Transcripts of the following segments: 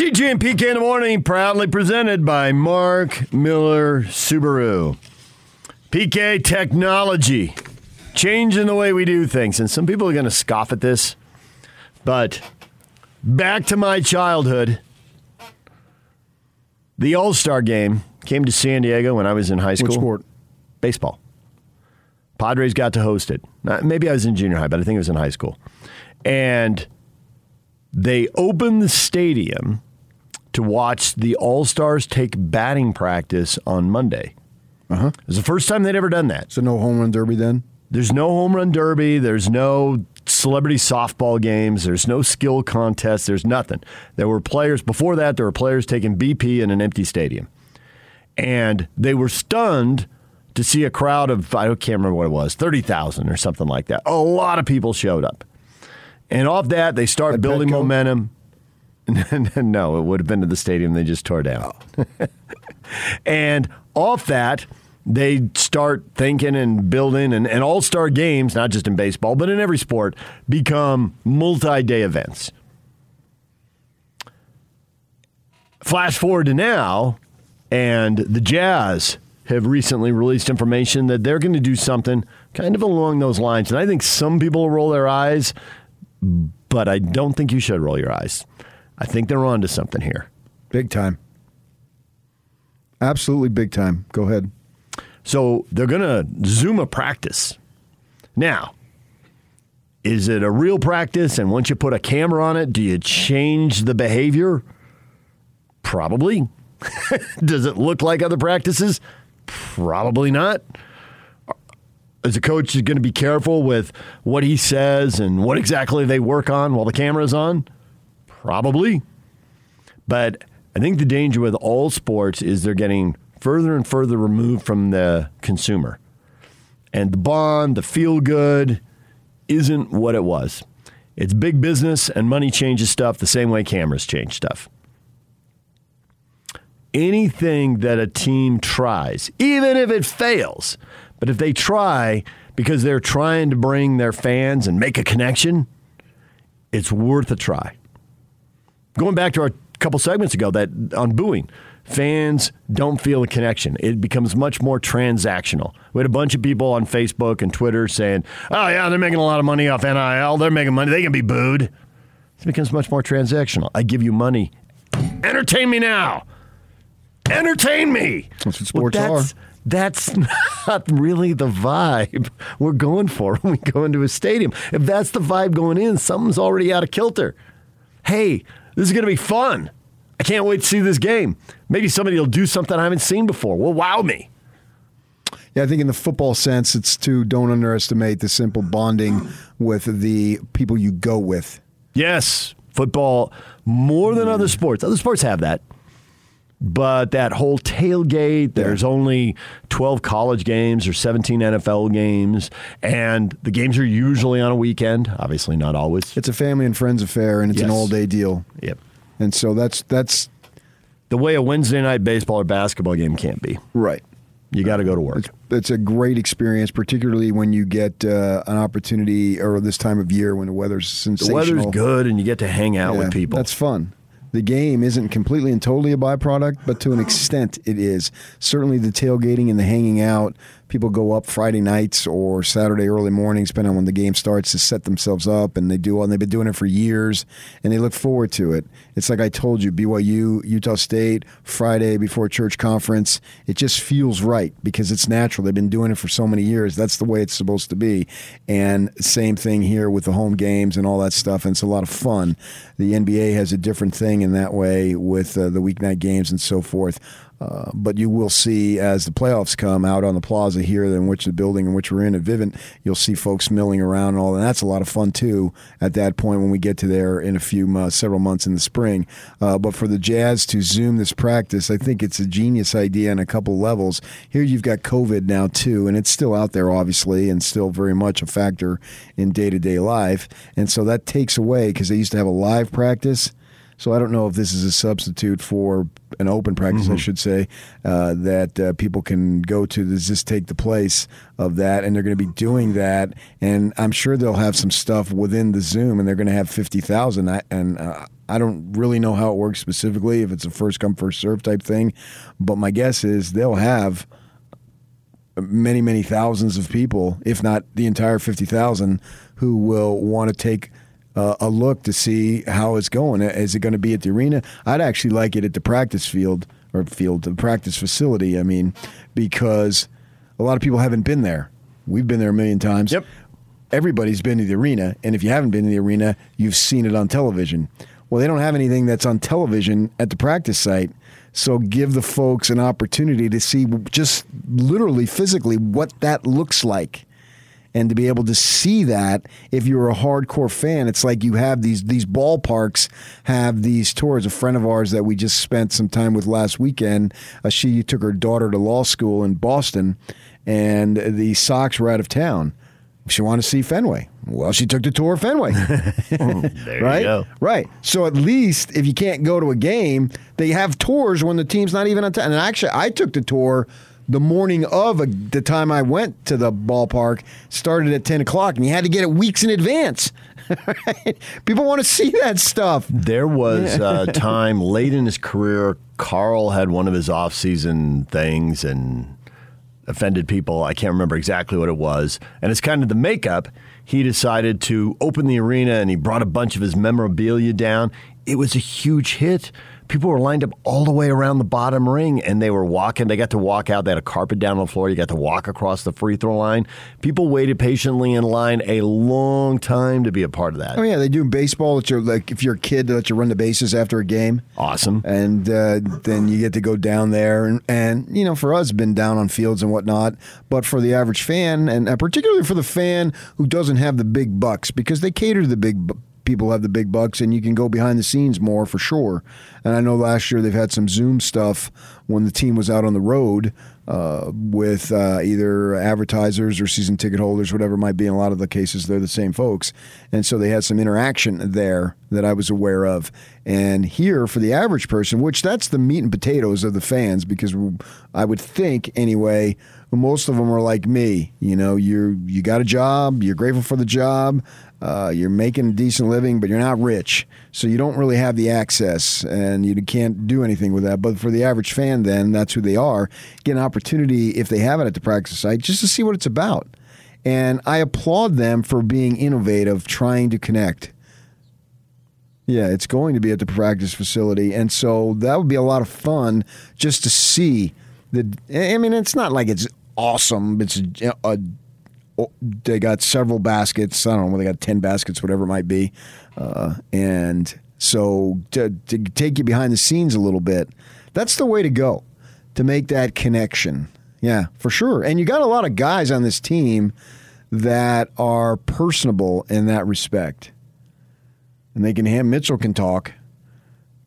DJ and PK in the morning, proudly presented by Mark Miller Subaru. PK technology, changing the way we do things. And some people are going to scoff at this, but back to my childhood. The All Star game came to San Diego when I was in high school. Which sport? Baseball. Padres got to host it. Maybe I was in junior high, but I think it was in high school. And they opened the stadium to watch the All Stars take batting practice on Monday. Uh-huh. It was the first time they'd ever done that. So no home run derby then? There's no home run derby. There's no celebrity softball games. There's no skill contest. There's nothing. There were players, before that, there were players taking BP in an empty stadium. And they were stunned to see a crowd of, I can't remember what it was, 30,000 or something like that. A lot of people showed up. And off that, they start building Petco? momentum. no, it would have been to the stadium they just tore down. and off that, they start thinking and building, and, and all star games, not just in baseball, but in every sport, become multi day events. Flash forward to now, and the Jazz have recently released information that they're going to do something kind of along those lines. And I think some people will roll their eyes, but I don't think you should roll your eyes. I think they're on to something here. Big time. Absolutely big time. Go ahead. So they're going to Zoom a practice. Now, is it a real practice? And once you put a camera on it, do you change the behavior? Probably. Does it look like other practices? Probably not. Is the coach going to be careful with what he says and what exactly they work on while the camera's on? Probably. But I think the danger with all sports is they're getting further and further removed from the consumer. And the bond, the feel good, isn't what it was. It's big business, and money changes stuff the same way cameras change stuff. Anything that a team tries, even if it fails, but if they try because they're trying to bring their fans and make a connection, it's worth a try going back to our couple segments ago that on booing fans don't feel a connection. It becomes much more transactional. We had a bunch of people on facebook and twitter saying oh yeah they're making a lot of money off nil they're making money. They can be booed. It becomes much more transactional. I give you money. Entertain me now. Entertain me. That's what sports well, that's, are. that's not really the vibe we're going for when we go into a stadium. If that's the vibe going in something's already out of kilter. Hey, this is going to be fun. I can't wait to see this game. Maybe somebody will do something I haven't seen before. Will wow me. Yeah, I think in the football sense, it's to don't underestimate the simple bonding with the people you go with. Yes, football more than other sports. Other sports have that. But that whole tailgate, there's only 12 college games or 17 NFL games, and the games are usually on a weekend. Obviously, not always. It's a family and friends affair, and it's an all day deal. Yep. And so that's that's The way a Wednesday night baseball or basketball game can't be. right. You got to go to work. It's, it's a great experience, particularly when you get uh, an opportunity or this time of year when the weather's sensational. The weather's good, and you get to hang out Yeah, with people. That's fun. The game isn't completely and totally a byproduct, but to an extent it is. Certainly the tailgating and the hanging out. People go up Friday nights or Saturday early mornings, depending on when the game starts, to set themselves up, and they do. And they've been doing it for years, and they look forward to it. It's like I told you, BYU, Utah State, Friday before church conference. It just feels right because it's natural. They've been doing it for so many years. That's the way it's supposed to be. And same thing here with the home games and all that stuff. And it's a lot of fun. The NBA has a different thing in that way with uh, the weeknight games and so forth. Uh, but you will see as the playoffs come out on the plaza here, in which the building in which we're in at Vivint, you'll see folks milling around and all, and that's a lot of fun too. At that point, when we get to there in a few uh, several months in the spring, uh, but for the Jazz to zoom this practice, I think it's a genius idea on a couple levels. Here you've got COVID now too, and it's still out there obviously, and still very much a factor in day to day life, and so that takes away because they used to have a live practice. So I don't know if this is a substitute for an open practice, I should say, uh, that uh, people can go to. Does this take the place of that? And they're going to be doing that, and I'm sure they'll have some stuff within the Zoom, and they're going to have fifty thousand. And uh, I don't really know how it works specifically, if it's a first come, first serve type thing. But my guess is they'll have many, many thousands of people, if not the entire 50,000, who will want to take uh, a look to see how it's going. Is it going to be at the arena? I'd actually like it at the practice field or field, the practice facility. I mean, because a lot of people haven't been there. We've been there a million times. Yep. Everybody's been to the arena, and if you haven't been to the arena, you've seen it on television. Well, they don't have anything that's on television at the practice site. So give the folks an opportunity to see just literally physically what that looks like. And to be able to see that if you're a hardcore fan, it's like you have these these ballparks have these tours. A friend of ours that we just spent some time with last weekend, uh, she took her daughter to law school in Boston, and the Sox were out of town. She wanted to see Fenway. Well, she took the tour of Fenway. There right? you go. Right. So at least if you can't go to a game, they have tours when the team's not even on time. And actually, I took the tour the morning of a, the time I went to the ballpark. Started at ten o'clock, and you had to get it weeks in advance. Right? People want to see that stuff. There was a time late in his career, Karl had one of his off-season things and offended people. I can't remember exactly what it was. And it's kind of the makeup. He decided to open the arena and he brought a bunch of his memorabilia down. It was a huge hit. People were lined up all the way around the bottom ring and they were walking. They got to walk out. They had a carpet down on the floor. You got to walk across the free throw line. People waited patiently in line a long time to be a part of that. Oh yeah, they do in baseball. That you're like if you're a kid, they let you run the bases after a game. Awesome. and uh, then you get to go down there and, and you know for us been down on fields and whatnot but for the average fan and uh, particularly for the fan who doesn't have the big bucks because they cater to the big people have the big bucks and you can go behind the scenes more for sure and i know last year they've had some zoom stuff when the team was out on the road uh, with uh, either advertisers or season ticket holders, whatever it might be. In a lot of the cases, they're the same folks. And so they had some interaction there that I was aware of. And here, for the average person, which that's the meat and potatoes of the fans, because I would think, anyway, most of them are like me. You know, you you got a job, you're grateful for the job, uh, you're making a decent living, but you're not rich, so you don't really have the access, and you can't do anything with that. But for the average fan, then that's who they are. Get an opportunity if they have it at the practice site, just to see what it's about. And I applaud them for being innovative, trying to connect. Yeah, it's going to be at the practice facility, and so that would be a lot of fun just to see the. I mean, it's not like it's awesome. It's a, a they got several baskets. I don't know, they got ten baskets, whatever it might be, uh, and so to, to take you behind the scenes a little bit, that's the way to go to make that connection. Yeah, for sure. And you got a lot of guys on this team that are personable in that respect, and they can. Ham Mitchell can talk.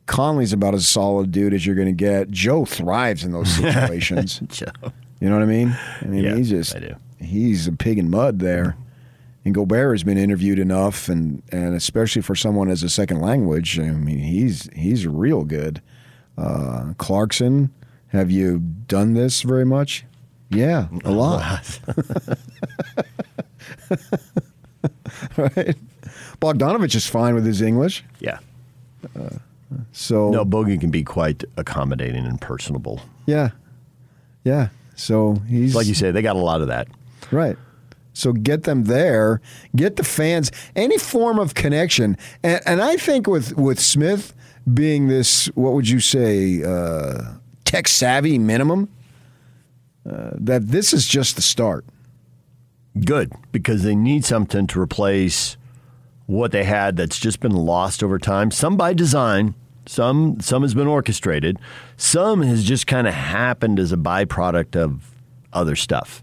Conley's about as solid dude as you're going to get. Joe thrives in those situations. Joe. You know what I mean? I mean, Yeah, he's just I do. He's a pig in mud there. And Gobert has been interviewed enough, and, and especially for someone as a second language, I mean, he's he's real good. Uh, Clarkson, have you done this very much? Yeah, a lot. right? Bogdanovich is fine with his English, Yeah. so No, Bogey can be quite accommodating and personable. yeah, yeah. So he's Like you say, they got a lot of that. Right. So get them there, get the fans, any form of connection. And, and I think with, with Smith being this, what would you say, uh, tech savvy minimum, uh, that this is just the start. Good, because they need something to replace what they had that's just been lost over time. Some by design, some some has been orchestrated, some has just kind of happened as a byproduct of other stuff.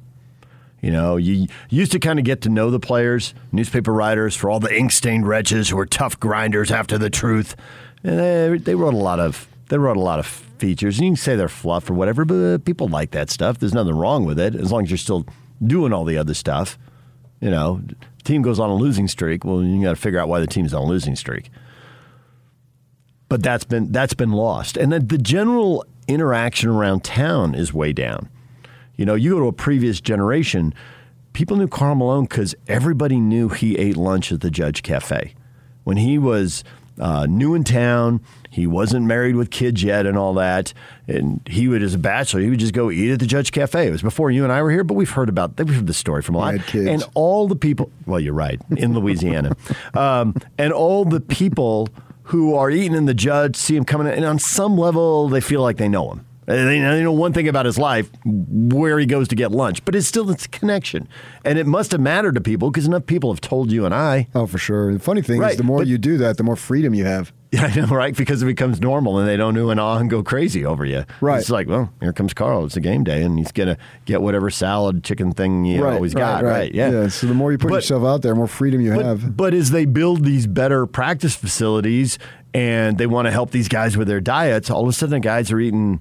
You know, you used to kind of get to know the players, newspaper writers, for all the ink-stained wretches who were tough grinders after the truth. And they, they wrote a lot of they wrote a lot of features. And you can say they're fluff or whatever, but uh, people like that stuff. There's nothing wrong with it as long as you're still doing all the other stuff. You know, team goes on a losing streak. Well, you got to figure out why the team's on a losing streak. But that's been that's been lost, and the general interaction around town is way down. You know, you go to a previous generation, people knew Karl Malone because everybody knew he ate lunch at the Judge Cafe. When he was uh, new in town. He wasn't married with kids yet and all that. And he would, as a bachelor, he would just go eat at the Judge Cafe. It was before you and I were here, but we've heard about we've heard the story from a lot. kids. And all the people, well, you're right, in Louisiana, um, and all the people who are eating in the Judge see him coming in, and on some level, they feel like they know him. And They know one thing about his life, where he goes to get lunch, but it's still it's a connection, and it must have mattered to people because enough people have told you and I. Oh, for sure. The funny thing Right, is, the more but- you do that, the more freedom you have. Yeah, I know, right? Because it becomes normal and they don't ooh and ah and go crazy over you. Right. It's like, well, here comes Karl. It's a game day and he's going to get whatever salad, chicken thing you always got. Right. Yeah. So the more you put But- yourself out there, the more freedom you But, have. but as they build these better practice facilities and they want to help these guys with their diets, all of a sudden the guys are eating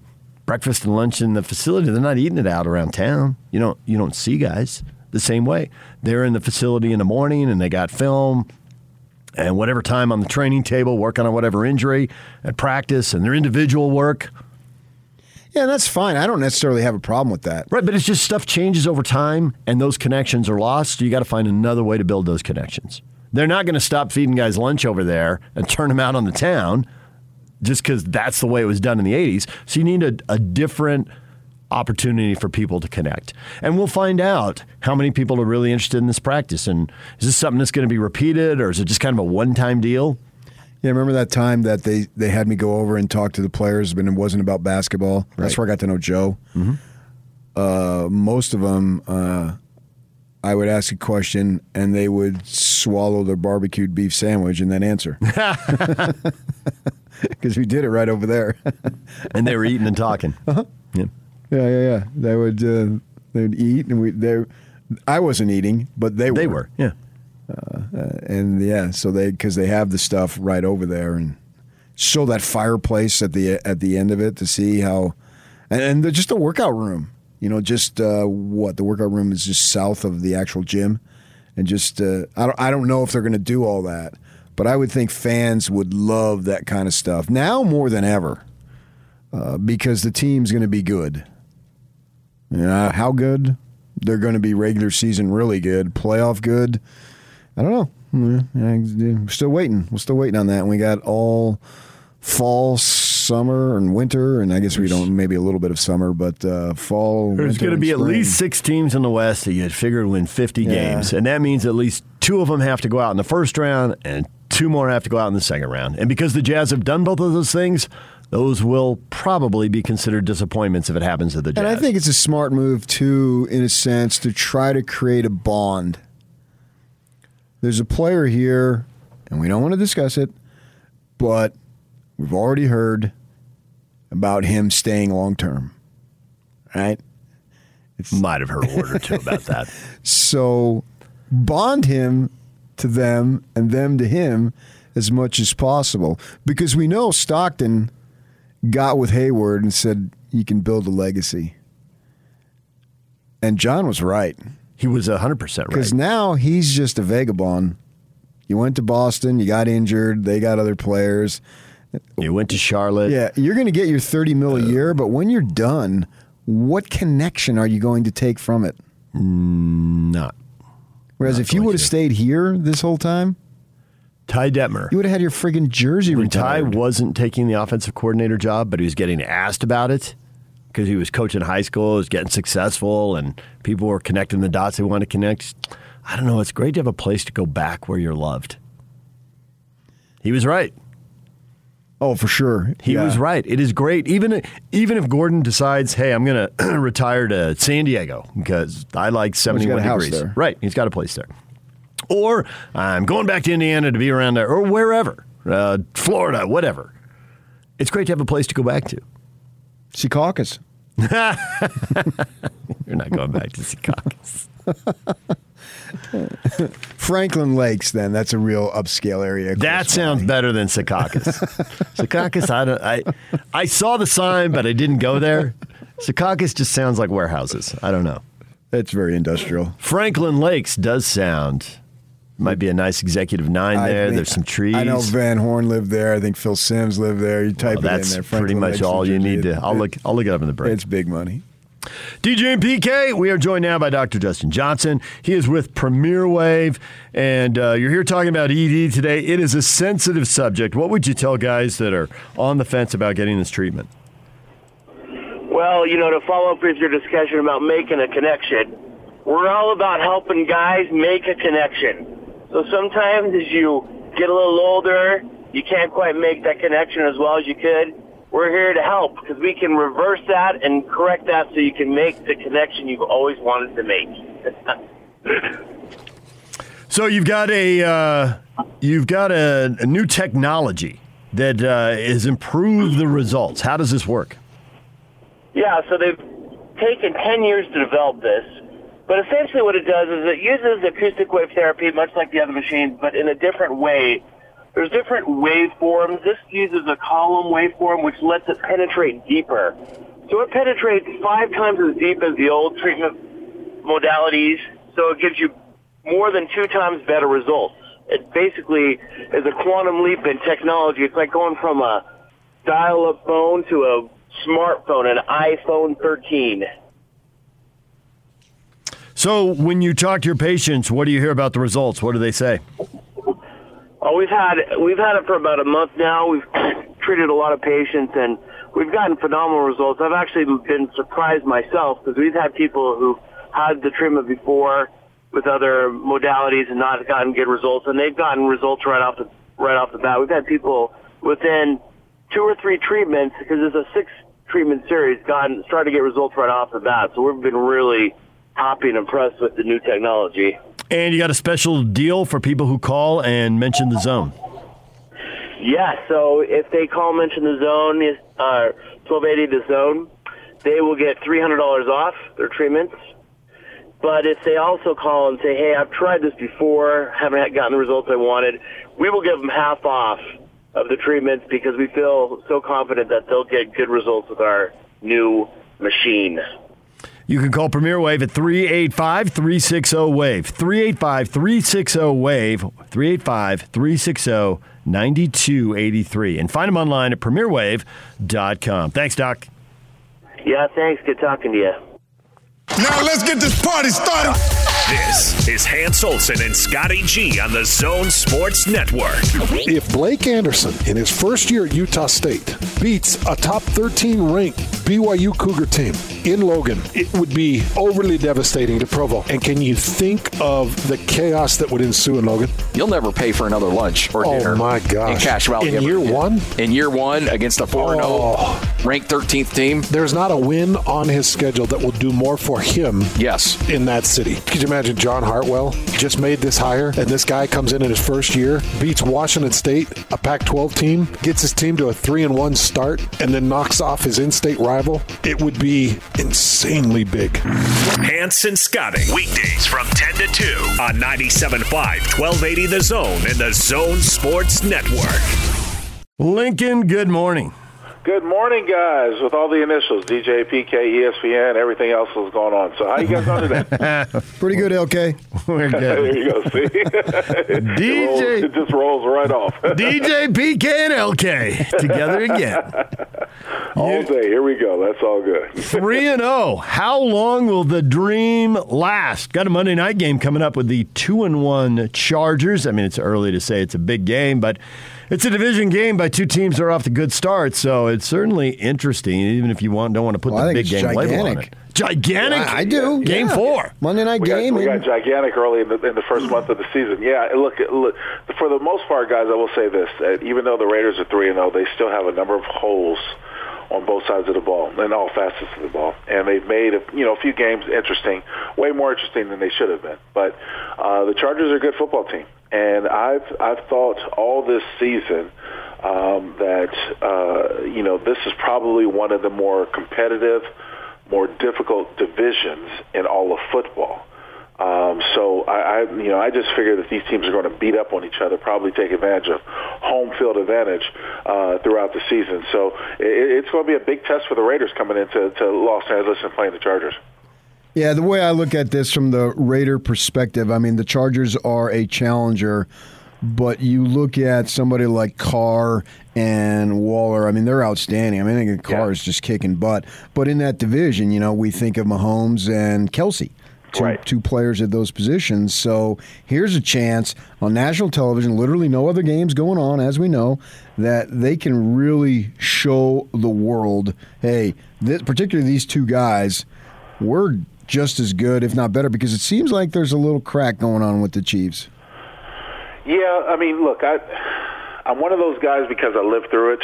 breakfast and lunch in the facility. They're not eating it out around town. You don't you don't see guys the same way. They're in the facility in the morning and they got film and whatever time on the training table working on whatever injury at practice and their individual work. Yeah, that's fine. I don't necessarily have a problem with that. Right, but it's just stuff changes over time and those connections are lost. So you got to find another way to build those connections. They're not going to stop feeding guys lunch over there and turn them out on the town just because that's the way it was done in the 80s. So you need a, a different opportunity for people to connect. And we'll find out how many people are really interested in this practice. And is this something that's going to be repeated or is it just kind of a one time deal? Yeah, remember that time that they, they had me go over and talk to the players, but it wasn't about basketball. That's where I got to know Joe. Uh, most of them, uh, I would ask a question and they would swallow their barbecued beef sandwich and then answer. Because we did it right over there. And they were eating and talking. Uh-huh. Yeah. Yeah, yeah, yeah. They would uh, they would eat, and we they. I wasn't eating, but they were. They were, yeah. and yeah, so they because they have the stuff right over there, and show that fireplace at the at the end of it to see how, and, and just a workout room. You know, just uh, what the workout room is just south of the actual gym, and just uh, I don't I don't know if they're going to do all that, but I would think fans would love that kind of stuff now more than ever, uh, because the team's going to be good. You know, how good? They're going to be regular season really good, playoff good. I don't know. We're still waiting. We're still waiting on that. And we got all fall, summer, and winter, and I guess we don't maybe a little bit of summer, but uh, fall. There's going to be at least six teams in the West that you'd figure win 50 Yeah. games. And that means at least two of them have to go out in the first round and two more have to go out in the second round. And because the Jazz have done both of those things, those will probably be considered disappointments if it happens to the Jazz. And I think it's a smart move too, in a sense, to try to create a bond. There's a player here, and we don't want to discuss it, but we've already heard about him staying long term. Right? might have heard a word or two about that. So bond him to them and them to him as much as possible. Because we know Stockton got with Hayward and said, you can build a legacy. And John was right. He was 100% right. Because now he's just a vagabond. You went to Boston, you got injured, they got other players. You went to Charlotte. Yeah, you're going to get your 30 mil a uh, year, but when you're done, what connection are you going to take from it? Mm, not. Whereas Not if you would have stayed here this whole time, Ty Detmer. you would have had your friggin' jersey when Ty wasn't taking the offensive coordinator job, but he was getting asked about it because he was coaching high school, he was getting successful, and people were connecting the dots they wanted to connect. I don't know. It's great to have a place to go back where you're loved. He was right. Oh, for sure. He Yeah. was right. It is great. Even even if Gordon decides, hey, I'm going to retire to San Diego because I like 71 a degrees. there. Right. He's got a place there. Or I'm going back to Indiana to be around there or wherever, uh, Florida, whatever. It's great to have a place to go back to. Secaucus. You're not going back to Secaucus. Franklin Lakes, then. That's a real upscale area. That sounds by. better than Secaucus. Secaucus, I, don't, I, I saw the sign, but I didn't go there. Secaucus just sounds like warehouses. I don't know. It's very industrial. Franklin Lakes does sound might be a nice executive nine I there. think- There's some trees. I know Van Horn lived there. I think Phil Simms lived there. You type Well, it in that's there. pretty much Lakes, all you need to. I'll It- look. I'll look it up in the break. It's big money. DJ and PK, we are joined now by Dr. Justin Johnson. He is with Premier Wave, and uh, you're here talking about ED today. It is a sensitive subject. What would you tell guys that are on the fence about getting this treatment? Well, you know, to follow up with your discussion about making a connection, we're all about helping guys make a connection. So sometimes as you get a little older, you can't quite make that connection as well as you could. We're here to help because we can reverse that and correct that so you can make the connection you've always wanted to make. so you've got a uh, you've got a, a, new technology that uh, has improved the results. How does this work? Yeah, so they've taken 10 years to develop this. But essentially what it does is it uses acoustic wave therapy, much like the other machines, but in a different way. There's different waveforms. This uses a column waveform, which lets it penetrate deeper. So it penetrates five times as deep as the old treatment modalities. So it gives you more than two times better results. It basically is a quantum leap in technology. It's like going from a dial-up phone to a smartphone, an iPhone 13. So, when you talk to your patients, what do you hear about the results? What do they say? Oh, we've had we've had it for about a month now. We've treated a lot of patients, and we've gotten phenomenal results. I've actually been surprised myself because we've had people who had the treatment before with other modalities and not gotten good results, and they've gotten results right off the right off the bat. We've had people within two or three treatments because it's a six treatment series gotten started to get results right off the bat. So we've been really happy and impressed with the new technology. And you got a special deal for people who call and mention the zone. Yeah, so if they call mention the zone, uh, 1280 the zone, they will get $300 off their treatments. But if they also call and say, hey, I've tried this before, haven't gotten the results I wanted, we will give them half off of the treatments because we feel so confident that they'll get good results with our new machine. You can call Premier Wave at 385 360 Wave. 385 360 Wave. 385 360 9283. And find them online at premierwave.com. Thanks, Doc. Yeah, thanks. Good talking to you. Now let's get this party started. This is Hans Olsen and Scotty G on the Zone Sports Network. If Blake Anderson, in his first year at Utah State, beats a top 13 ranked BYU Cougar team in Logan, it would be overly devastating to Provo. And can you think of the chaos that would ensue in Logan? You'll never pay for another lunch or oh dinner. Oh my gosh! In Cache Valley, in year one, in year one against a four and zero ranked 13th team. There's not a win on his schedule that will do more for him. Yes, in that city. Could you imagine John Hartwell just made this hire, and this guy comes in in his first year, beats Washington State, a Pac-12 team, gets his team to a three and one start, and then knocks off his in-state rival? It would be insanely big. Hans and Scotty weekdays from 10 to 2 on 97.5 1280 The Zone and the Zone Sports Network. Lincoln, good morning. Good morning, guys. With all the initials, DJ, PK, ESPN, everything else is going on. So, how you guys doing today? Pretty good, LK. We're good. there you go. See, DJ, it, rolls, it just rolls right off. DJ, PK, and LK together again. all day. Here we go. That's all good. Three and zero. Oh. How long will the dream last? Got a Monday night game coming up with the two and one Chargers. I mean, it's early to say it's a big game, but. It's a division game by two teams that are off to good start, so it's certainly interesting, even if you want don't want to put well, the big game gigantic. label on it. Gigantic. I, I do. Game yeah. four. Monday night we game. Got, we got gigantic early in the, in the first month of the season. Yeah, look, look, for the most part, guys, I will say this: uh, even though the Raiders are three and zero, they still have a number of holes on both sides of the ball and all facets of the ball. And they've made a, you know a few games interesting, way more interesting than they should have been. But uh, the Chargers are a good football team, and I've I've thought all this season um, that uh, you know this is probably one of the more competitive, more difficult divisions in all of football. Um, so I, I, you know, I just figure that these teams are going to beat up on each other, probably take advantage of home field advantage uh, throughout the season. So it, it's going to be a big test for the Raiders coming into to Los Angeles and playing the Chargers. Yeah, the way I look at this from the Raider perspective, I mean, the Chargers are a challenger But you look at somebody like Carr and Waller. I mean, they're outstanding. I mean, I think Carr Yeah. is just kicking butt. But in that division, you know, we think of Mahomes and Kelce. Two, Right. two players at those positions. So here's a chance on national television, literally no other games going on, as we know, that they can really show the world hey, this, particularly these two guys, we're just as good, if not better, because it seems like there's a little crack going on with the Chiefs. Yeah, I mean, look, I I'm one of those guys because I lived through it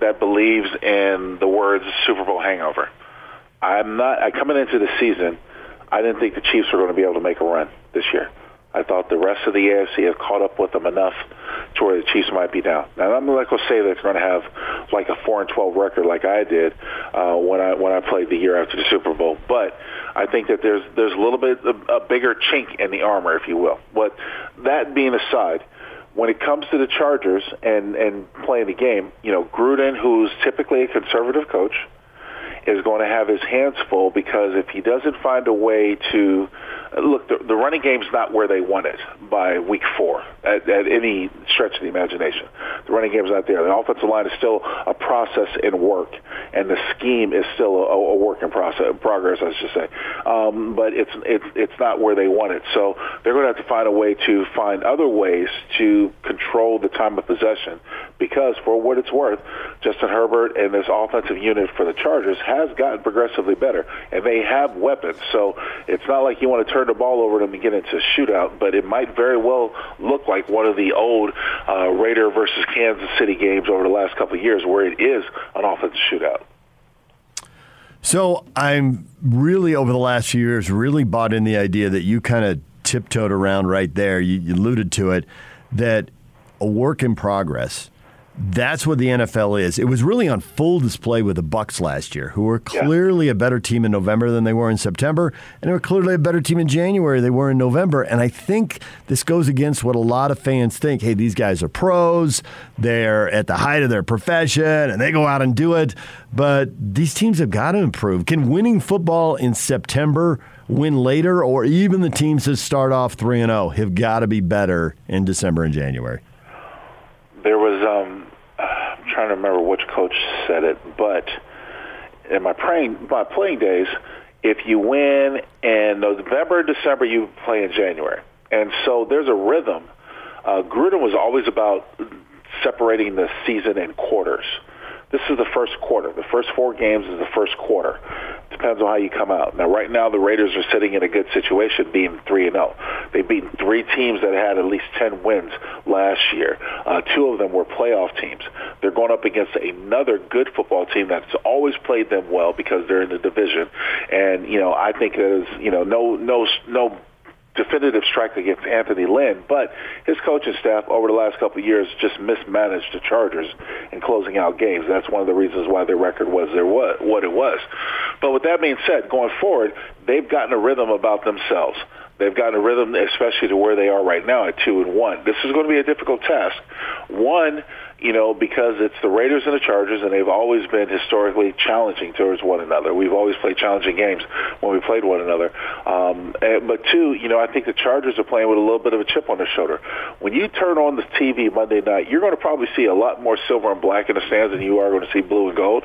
that believes in the words Super Bowl hangover. I'm not. I coming into the season, I didn't think the Chiefs were going to be able to make a run this year. I thought the rest of the AFC had caught up with them enough to where the Chiefs might be down. Now I'm not going to say that they're going to have like a four and twelve record like I did uh, when I when I played the year after the Super Bowl, but I think that there's there's a little bit of a bigger chink in the armor, if you will. But that being aside, when it comes to the Chargers and and playing the game, you know Gruden, who's typically a conservative coach, is going to have his hands full because if he doesn't find a way to look, the, the running game's not where they want it by week four at, at any stretch of the imagination. The running game's not there. The offensive line is still a process in work, and the scheme is still a, a work in process progress, I should say. Um, but it's it's it's not where they want it. So they're going to have to find a way to find other ways to control the time of possession because, for what it's worth, Justin Herbert and this offensive unit for the Chargers has gotten progressively better, and they have weapons. So it's not like you want to turn the ball over to and get into a shootout, but it might very well look like one of the old uh, Raider versus Kansas City games over the last couple of years, where it is an offensive shootout. So I'm really over the last few years really bought in the idea that you kind of tiptoed around right there. You, you alluded to it that a work in progress. That's what the NFL is. It was really on full display with the Bucs last year, who were Yeah. clearly a better team in November than they were in September, and they were clearly a better team in January than they were in November. And I think this goes against what a lot of fans think. Hey, these guys are pros; they're at the height of their profession, and they go out and do it. But these teams have got to improve. Can winning football in September win later, or even the teams that start off three and zero have got to be better in December and January? there was um trying to remember which coach said it, but in my playing my playing days, if you win in November, December, you play in January, and so there's a rhythm. Uh, Gruden was always about separating the season in quarters. This is the first quarter. The first four games is the first quarter. Depends on how you come out. Now, right now, the Raiders are sitting in a good situation, being three and zero. They've beaten three teams that had at least ten wins last year. Uh, two of them were playoff teams. They're going up against another good football team that's always played them well because they're in the division. And you know, I think there's you know no no no definitive strike against Anthony Lynn, but his coaching staff over the last couple of years just mismanaged the Chargers in closing out games. That's one of the reasons why their record was there what what it was. But with that being said, going forward, they've gotten a rhythm about themselves. They've gotten a rhythm, especially to where they are right now at two and one. This is going to be a difficult task. One, you know, because it's the Raiders and the Chargers, and they've always been historically challenging towards one another. We've always played challenging games when we played one another. Um, and, but two, you know, I think the Chargers are playing with a little bit of a chip on their shoulder. When you turn on the TV Monday night, you're going to probably see a lot more silver and black in the stands than you are going to see blue and gold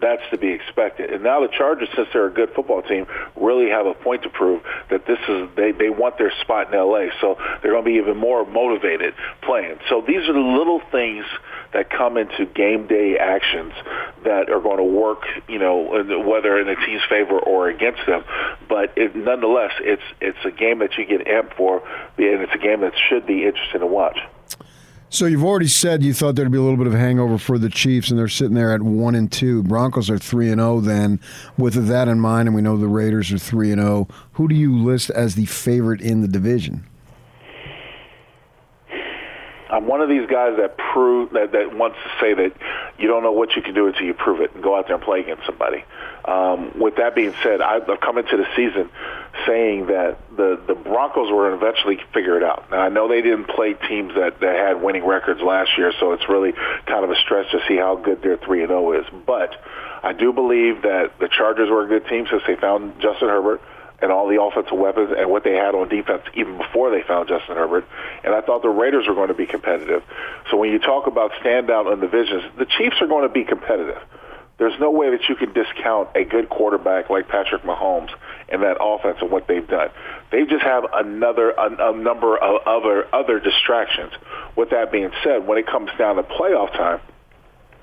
that's to be expected. And now the Chargers, since they're a good football team, really have a point to prove that this is they they want their spot in LA. So they're going to be even more motivated playing. So these are the little things that come into game day actions that are going to work, you know, whether in a team's favor or against them. But it, nonetheless, it's it's a game that you get amped for, and it's a game that should be interesting to watch. So you've already said you thought there'd be a little bit of hangover for the Chiefs, and they're sitting there at one and two. Broncos are three and zero. Then, with that in mind, and we know the Raiders are three and zero. Who do you list as the favorite in the division? I'm one of these guys that prove that, that wants to say that you don't know what you can do until you prove it and go out there and play against somebody. Um, with that being said, I've come into the season saying that the the Broncos were eventually figure it out. Now I know they didn't play teams that, that had winning records last year, so it's really kind of a stretch to see how good their three and zero is. But I do believe that the Chargers were a good team since they found Justin Herbert. And all the offensive weapons and what they had on defense even before they found Justin Herbert. And I thought the Raiders were going to be competitive. So when you talk about standout in divisions, the Chiefs are going to be competitive. There's no way that you can discount a good quarterback like Patrick Mahomes and that offense and what they've done. They just have another a, a number of other other distractions. With that being said, when it comes down to playoff time,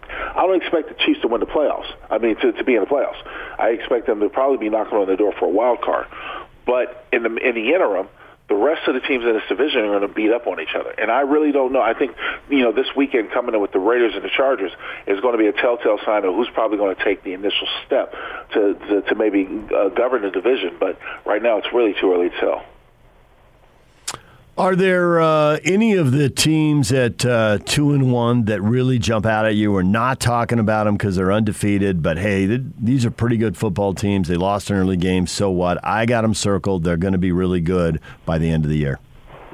I don't expect the Chiefs to win the playoffs. I mean, to, to be in the playoffs. I expect them to probably be knocking on the door for a wild card. But in the in the interim, the rest of the teams in this division are going to beat up on each other. And I really don't know. I think, you know, this weekend coming in with the Raiders and the Chargers is going to be a telltale sign of who's probably going to take the initial step to, to, to maybe uh, govern the division. But right now, it's really too early to tell. Are there uh, any of the teams at uh, two and one that really jump out at you? We're not talking about them because they're undefeated, but hey, th- these are pretty good football teams. They lost an early game, so what? I got them circled. They're going to be really good by the end of the year.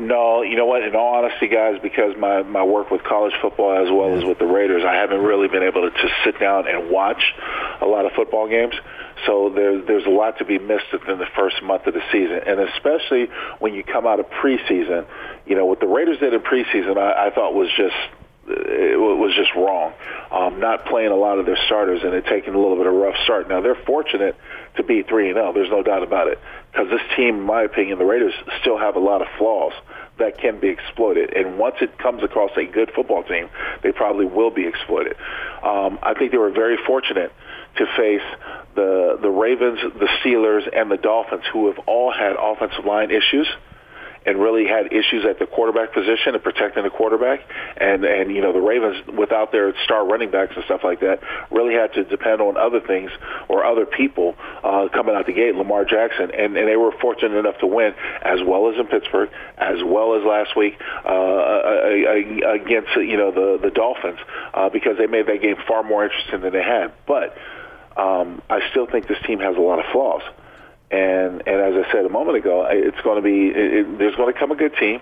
No, you know what? In all honesty, guys, because my my work with college football as well as with the Raiders, I haven't really been able to just sit down and watch a lot of football games. So there's there's a lot to be missed within the first month of the season, and especially when you come out of preseason. You know what the Raiders did in preseason, I, I thought was just it was just wrong. Um, not playing a lot of their starters and it taking a little bit of a rough start. Now they're fortunate to be three and zero. There's no doubt about it because this team, in my opinion, the Raiders still have a lot of flaws that can be exploited. And once it comes across a good football team, they probably will be exploited. Um, I think they were very fortunate to face the the Ravens, the Steelers, and the Dolphins, who have all had offensive line issues and really had issues at the quarterback position and protecting the quarterback. And and you know the Ravens, without their star running backs and stuff like that, really had to depend on other things or other people uh, coming out the gate. Lamar Jackson, and and they were fortunate enough to win as well as in Pittsburgh, as well as last week uh, against you know the the Dolphins uh, because they made that game far more interesting than they had. But um, I still think this team has a lot of flaws. And and as I said a moment ago, it's going to be it, it, there's going to come a good team,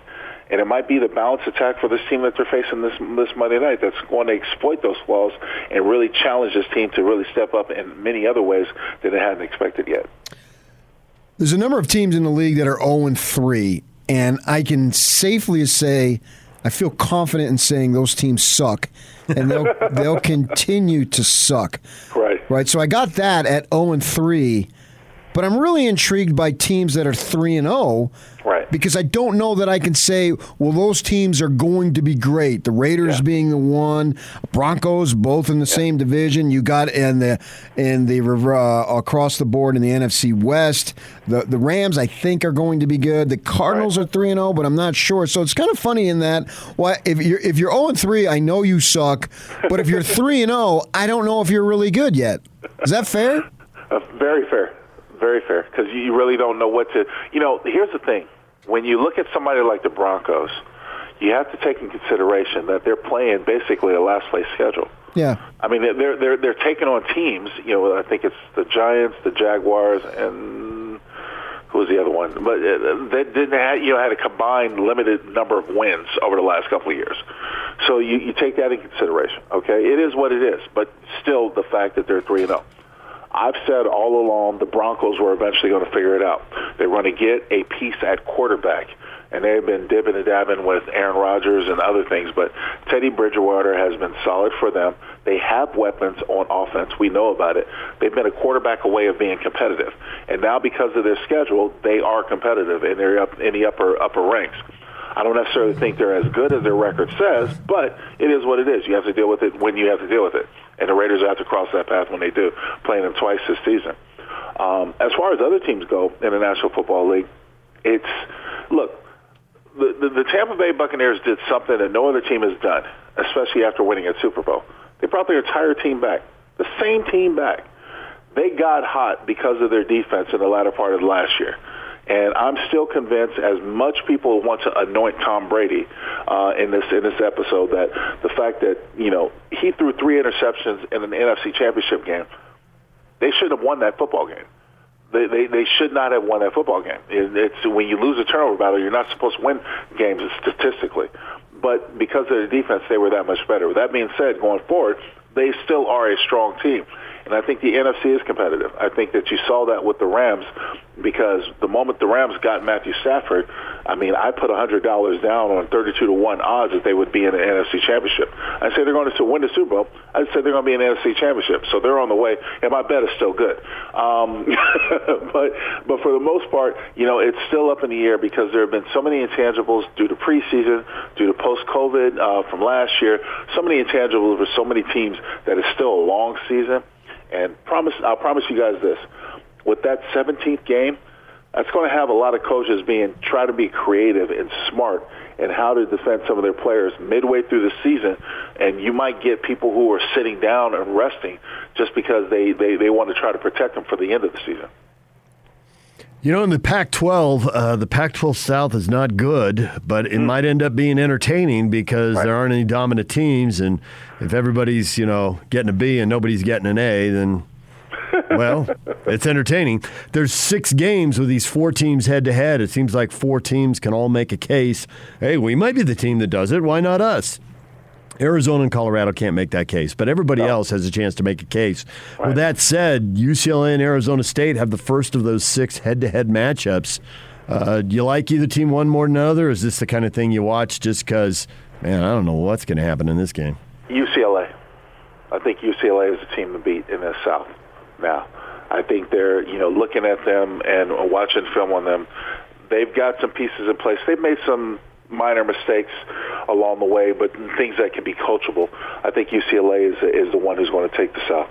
and it might be the balanced attack for this team that they're facing this this Monday night that's going to exploit those flaws and really challenge this team to really step up in many other ways that they hadn't expected yet. There's a number of teams in the league that are 0 and 3, and I can safely say I feel confident in saying those teams suck, and they'll they'll continue to suck. Right. Right. So I got that at 0 and 3 but I'm really intrigued by teams that are 3 and 0 right. because I don't know that I can say well those teams are going to be great. The Raiders Yeah. being the one, Broncos both in the same division. You got in the in the uh, across the board in the NFC West. The the Rams I think are going to be good. The Cardinals are 3 and 0, but I'm not sure. So it's kind of funny in that why if you're if you're 0 and 3, I know you suck, but if you're 3 and 0, I don't know if you're really good yet. Is that fair? Uh, very fair, very fair. Because you really don't know what to. You know, here's the thing: when you look at somebody like the Broncos, you have to take in consideration that they're playing basically a last place schedule. Yeah. I mean, they're they're they're taking on teams. You know, I think it's the Giants, the Jaguars, and who was the other one? But uh, they didn't have, you know had a combined limited number of wins over the last couple of years. So you you take that in consideration. Okay, it is what it is. But still, the fact that they're three and zero. I've said all along the Broncos were eventually going to figure it out. They're going to get a piece at quarterback, and they've been dipping and dabbing with Aaron Rodgers and other things. But Teddy Bridgewater has been solid for them. They have weapons on offense. We know about it. They've been a quarterback away of being competitive, and now because of their schedule, they are competitive and they're up in the upper upper ranks. I don't necessarily think they're as good as their record says, but it is what it is. You have to deal with it when you have to deal with it. And the Raiders have to cross that path when they do, playing them twice this season. Um, as far as other teams go in the National Football League, it's look, the, the, the Tampa Bay Buccaneers did something that no other team has done, especially after winning a Super Bowl. They brought their entire team back, the same team back. They got hot because of their defense in the latter part of last year. And I'm still convinced, as much people want to anoint Tom Brady uh, in this in this episode, that the fact that you know he threw three interceptions in an NFC Championship game, they should have won that football game. They, they they should not have won that football game. It, it's when you lose a turnover battle, you're not supposed to win games statistically. But because of their defense, they were that much better. With that being said, going forward, they still are a strong team. And I think the NFC is competitive. I think that you saw that with the Rams because the moment the Rams got Matthew Stafford, I mean, I put $100 down on 32 to 1 odds that they would be in the NFC Championship. I say they're going to win the Super Bowl. I say they're going to be in the NFC Championship. So they're on the way, and my bet is still good. Um, but but for the most part, you know, it's still up in the air because there have been so many intangibles due to preseason, due to post-COVID uh, from last year, so many intangibles for so many teams that it's still a long season. And promise, I'll promise you guys this: with that 17th game, that's going to have a lot of coaches being try to be creative and smart and how to defend some of their players midway through the season. And you might get people who are sitting down and resting just because they, they, they want to try to protect them for the end of the season. You know, in the Pac 12, uh, the Pac 12 South is not good, but it mm. might end up being entertaining because right. there aren't any dominant teams. And if everybody's, you know, getting a B and nobody's getting an A, then, well, it's entertaining. There's six games with these four teams head to head. It seems like four teams can all make a case. Hey, we might be the team that does it. Why not us? Arizona and Colorado can't make that case, but everybody no. else has a chance to make a case. Right. With that said, UCLA and Arizona State have the first of those six head-to-head matchups. Uh, do you like either team one more than another? Is this the kind of thing you watch just because, man, I don't know what's going to happen in this game? UCLA. I think UCLA is the team to beat in the South now. I think they're, you know, looking at them and watching film on them, they've got some pieces in place. They've made some minor mistakes along the way, but things that can be coachable. I think UCLA is is the one who's going to take the South.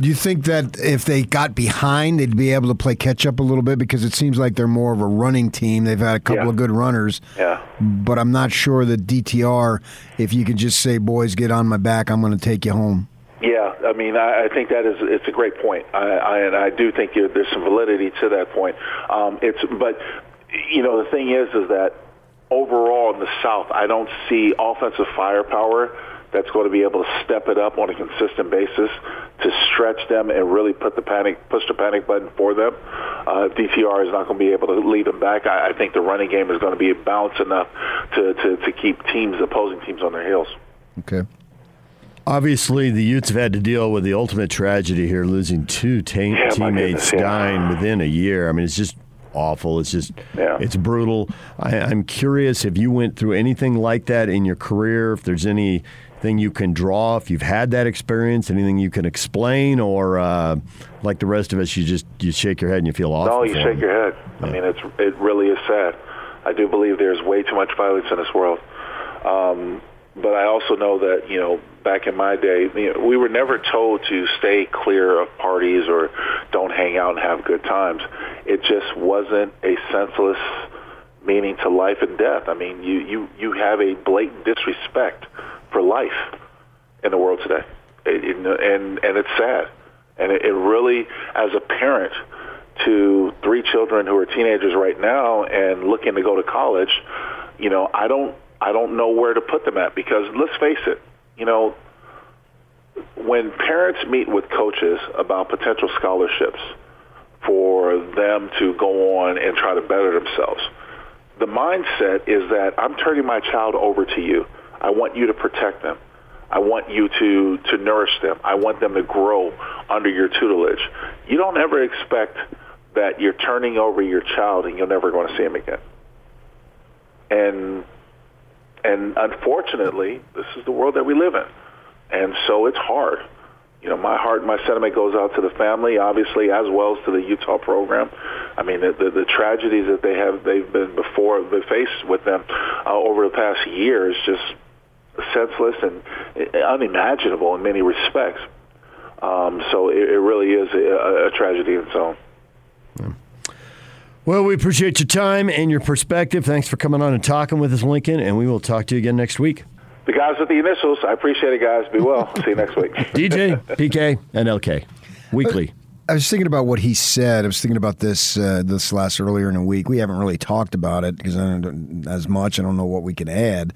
Do you think that if they got behind, they'd be able to play catch up a little bit? Because it seems like they're more of a running team. They've had a couple yeah. of good runners. Yeah. But I'm not sure that DTR, if you could just say, boys, get on my back, I'm going to take you home. Yeah, I mean, I, I think that is it's a great point, I, I, and I do think there's some validity to that point. Um, it's but you know, the thing is, is that overall in the South, I don't see offensive firepower that's going to be able to step it up on a consistent basis to stretch them and really put the panic, push the panic button for them. Uh, DTR is not going to be able to lead them back. I, I think the running game is going to be balanced enough to, to, to keep teams, opposing teams, on their heels. Okay. Obviously, the Utes have had to deal with the ultimate tragedy here, losing two yeah, teammates goodness, yeah. dying within a year. I mean, it's just awful. It's just, yeah. it's brutal. I, I'm curious if you went through anything like that in your career, if there's anything you can draw, if you've had that experience, anything you can explain, or uh, like the rest of us, you just you shake your head and you feel awful. No, you shake your head. Yeah. I mean, it's it really is sad. I do believe there's way too much violence in this world. Um, but I also know that you know back in my day, you know, we were never told to stay clear of parties or don't hang out and have good times. It just wasn't a senseless meaning to life and death. I mean, you you you have a blatant disrespect for life in the world today, it, it, and and it's sad, and it, it really, as a parent to three children who are teenagers right now and looking to go to college, you know, I don't I don't know where to put them at because let's face it, you know, when parents meet with coaches about potential scholarships for them to go on and try to better themselves, the mindset is that I'm turning my child over to you. I want you to protect them. I want you to, to nourish them. I want them to grow under your tutelage. You don't ever expect that you're turning over your child and you're never going to see him again. And and unfortunately, this is the world that we live in. And so it's hard. You know, my heart, my sentiment goes out to the family, obviously, as well as to the Utah program. I mean, the, the, the tragedies that they have, they've been before, they faced with them uh, over the past year is just senseless and unimaginable in many respects. Um, so it, it really is a, a tragedy in its own. Well, we appreciate your time and your perspective. Thanks for coming on and talking with us, Lincoln, and we will talk to you again next week. The guys with the initials, I appreciate it, guys. Be well. See you next week. DJ, PK, and LK, weekly. I was thinking about what he said. I was thinking about this uh, this last earlier in the week. We haven't really talked about it because I don't as much. I don't know what we can add.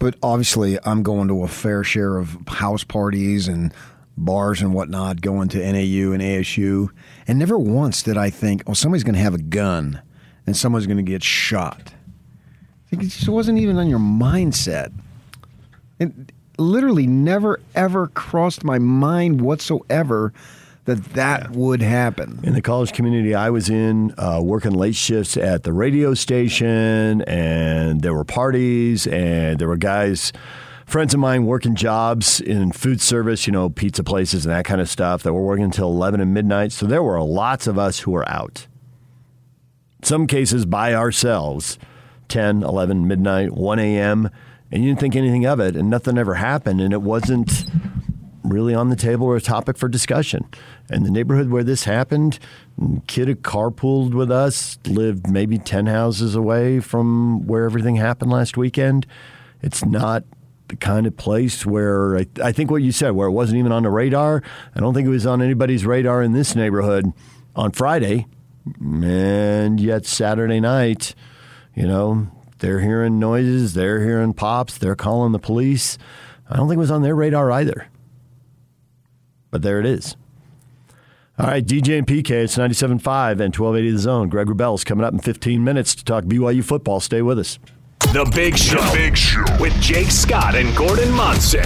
But obviously, I'm going to a fair share of house parties and bars and whatnot, going to NAU and ASU, and never once did I think, oh, somebody's going to have a gun and someone's going to get shot. It just wasn't even on your mindset. And literally never ever crossed my mind whatsoever that that would happen. In the college community I was in, uh, working late shifts at the radio station, and there were parties, and there were guys, friends of mine, working jobs in food service, you know, pizza places and that kind of stuff that were working until 11 and midnight. So there were lots of us who were out. Some cases by ourselves, 10, 11, midnight, 1 a.m., and you didn't think anything of it, and nothing ever happened, and it wasn't really on the table or a topic for discussion. And the neighborhood where this happened, kid who carpooled with us lived maybe 10 houses away from where everything happened last weekend. It's not the kind of place where I, I think what you said, where it wasn't even on the radar. I don't think it was on anybody's radar in this neighborhood on Friday. And yet Saturday night, you know, they're hearing noises, they're hearing pops, they're calling the police. I don't think it was on their radar either. But there it is. All right, DJ and PK, it's 97.5 and 1280 The Zone. Greg Wrubell's coming up in 15 minutes to talk BYU football. Stay with us. The Big Show. The Big Show. With Jake Scott and Gordon Monson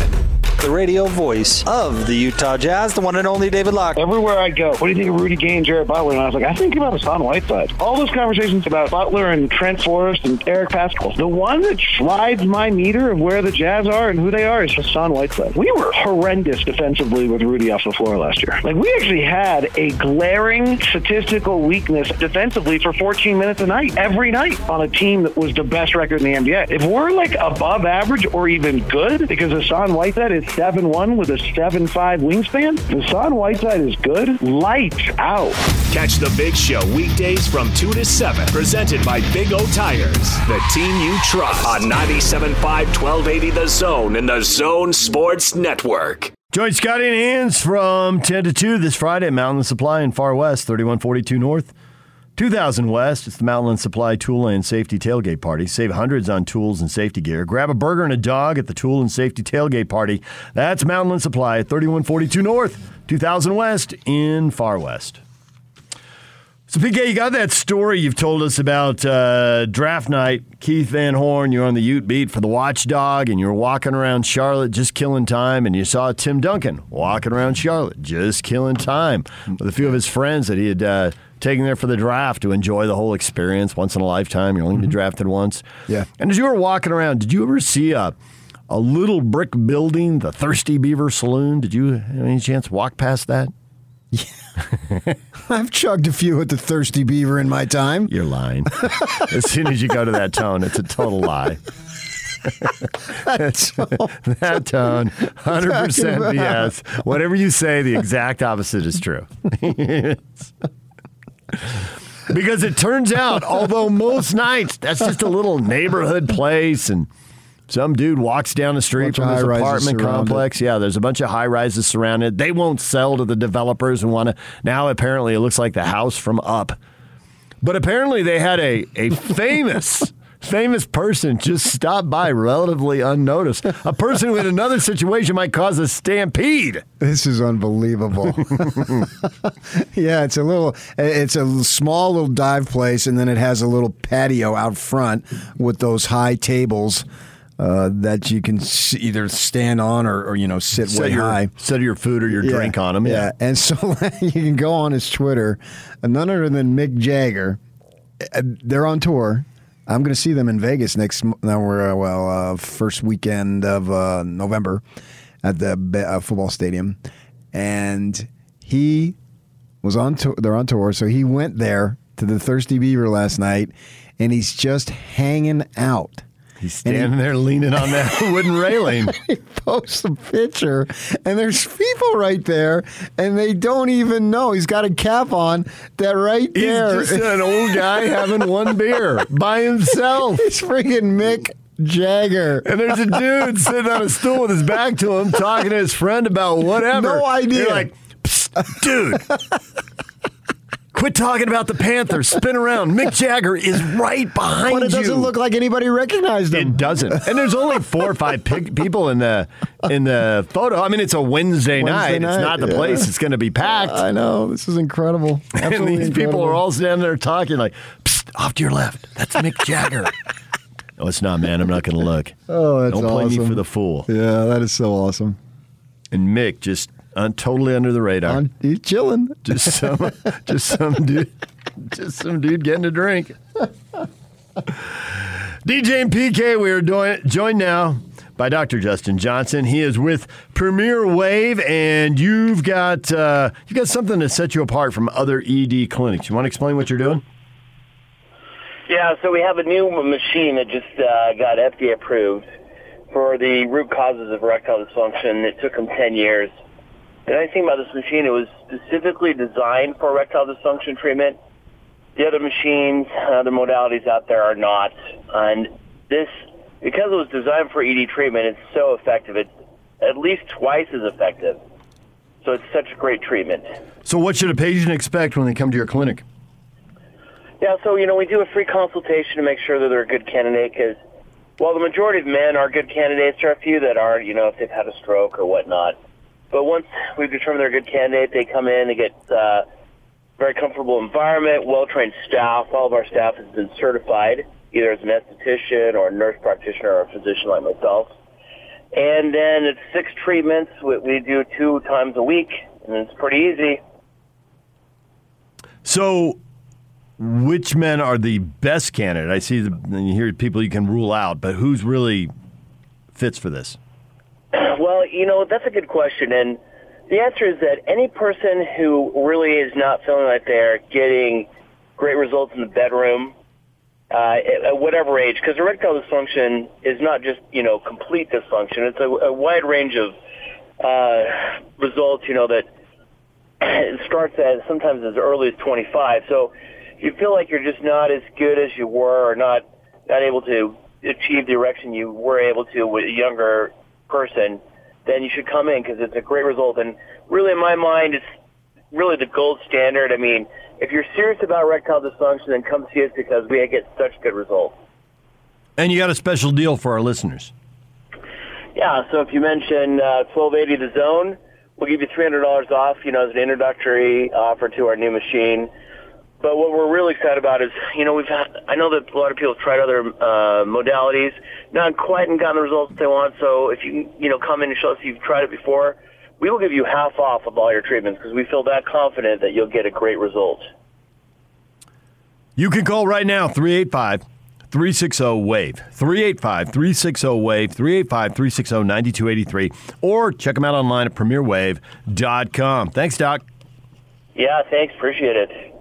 the radio voice of the Utah Jazz, the one and only David Locke. Everywhere I go, what do you think of Rudy Gay and Jared Butler? And I was like, I think about Hassan Whiteside. All those conversations about Butler and Trent Forrest and Eric Paschall. The one that slides my meter of where the Jazz are and who they are is Hassan Whiteside. We were horrendous defensively with Rudy off the floor last year. Like, we actually had a glaring statistical weakness defensively for 14 minutes a night, every night, on a team that was the best record in the NBA. If we're like above average or even good, because Hassan Whiteside is seven one with a seven five wingspan. Hassan Whiteside is good. Lights out. Catch the Big Show weekdays from two to seven. Presented by Big O Tires, the team you trust on 97.5 1280 The Zone and the Zone Sports Network. Join Scotty and Hands from 10 to 2 this Friday at Mountain Supply in Farr West, 3142 North. 2000 West, it's the Mountainland Supply Tool and Safety Tailgate Party. Save hundreds on tools and safety gear. Grab a burger and a dog at the Tool and Safety Tailgate Party. That's Mountainland Supply at 3142 North, 2000 West in Farr West. So, PK, you got that story you've told us about uh, draft night. Keith Van Horn, you're on the Ute beat for the Watchdog, and you're walking around Charlotte just killing time, and you saw Tim Duncan walking around Charlotte just killing time with a few of his friends that he had uh, taking there for the draft to enjoy the whole experience once in a lifetime. You're only mm-hmm. drafted once. Yeah. And as you were walking around, did you ever see a a little brick building, the Thirsty Beaver Saloon? Did you have any chance walk past that? Yeah. I've chugged a few at the Thirsty Beaver in my time. You're lying. as soon as you go to that tone, it's a total lie. that tone, that tone 100% BS. Whatever you say, the exact opposite is true because it turns out, although most nights that's just a little neighborhood place and some dude walks down the street from his apartment complex. Yeah, there's a bunch of high rises surrounded. They won't sell to the developers who want to. Now, apparently, it looks like the house from up. But apparently, they had a, a famous famous person just stopped by relatively unnoticed. A person who in another situation might cause a stampede. This is unbelievable. yeah, it's a little it's a small little dive place and then it has a little patio out front with those high tables. Uh, that you can either stand on or, or you know sit set way your, high, set your food or your yeah, drink on them. Yeah. yeah, and so you can go on his Twitter. None other than Mick Jagger. Uh, they're on tour I'm going to see them in Vegas next. Now we're uh, well uh, first weekend of uh, November at the uh, football stadium, and he was on tour. They're on tour, so he went there to the Thirsty Beaver last night, and he's just hanging out. He's standing he, there leaning on that wooden railing. he posts a picture, and there's people right there, and they don't even know. He's got a cap on that right there. He's just an old guy having one beer by himself. He's freaking Mick Jagger. And there's a dude sitting on a stool with his back to him talking to his friend about whatever. No idea. You're like, dude. Quit talking about the Panthers. Spin around. Mick Jagger is right behind you. But it doesn't you. look like anybody recognized him. It doesn't. And there's only four or five people in the in the photo. I mean, it's a Wednesday, Wednesday night. night. It's not the yeah. place. It's going to be packed. I know. This is incredible. Absolutely and these incredible. people are all standing there talking like, off to your left. That's Mick Jagger. No, it's not, man. I'm not going to look. Oh, that's Don't play awesome. me for the fool. Yeah, that is so awesome. And Mick just un- totally under the radar. On, he's chilling. just some, just some dude, just some dude getting a drink. DJ and PK, we are doing, joined now by Dr. Justin Johnson. He is with Premier Wave, and you've got uh, you got something to set you apart from other ED clinics. You want to explain what you're doing? Yeah, so we have a new machine that just uh, got FDA approved for the root causes of erectile dysfunction. It took them 10 years. The nice thing about this machine, it was specifically designed for erectile dysfunction treatment. The other machines, uh, other modalities out there are not. And this, because it was designed for ED treatment, it's so effective. It's at least twice as effective. So it's such a great treatment. So, what should a patient expect when they come to your clinic? Yeah, so you know we do a free consultation to make sure that they're a good candidate because while the majority of men are good candidates, there are a few that aren't. You know, if they've had a stroke or whatnot. But once we've determined they're a good candidate, they come in, they get uh, very comfortable environment, well-trained staff. All of our staff has been certified, either as an esthetician or a nurse practitioner or a physician like myself. And then it's six treatments. We, we do two times a week, and it's pretty easy. So, which men are the best candidate? I see the, you hear people you can rule out, but who's really fits for this? Well, you know, that's a good question. And the answer is that any person who really is not feeling like they're getting great results in the bedroom, uh, at whatever age, because erectile dysfunction is not just, you know, complete dysfunction. It's a, a wide range of uh, results, you know, that starts at sometimes as early as 25. So you feel like you're just not as good as you were or not, not able to achieve the erection you were able to with younger person, then you should come in because it's a great result. And really, in my mind, it's really the gold standard. I mean, if you're serious about erectile dysfunction, then come see us because we get such good results. And you got a special deal for our listeners. Yeah, so if you mention uh, 1280 The Zone, we'll give you $300 off, you know, as an introductory offer to our new machine. But what we're really excited about is, you know, we've had, I know that a lot of people have tried other uh, modalities, not quite and gotten the results they want. So if you, you know, come in and show us you've tried it before, we will give you half off of all your treatments because we feel that confident that you'll get a great result. You can call right now 385 360 WAVE. 385 360 WAVE, 385 360 9283, or check them out online at premierwave.com. Thanks, Doc. Yeah, thanks. Appreciate it.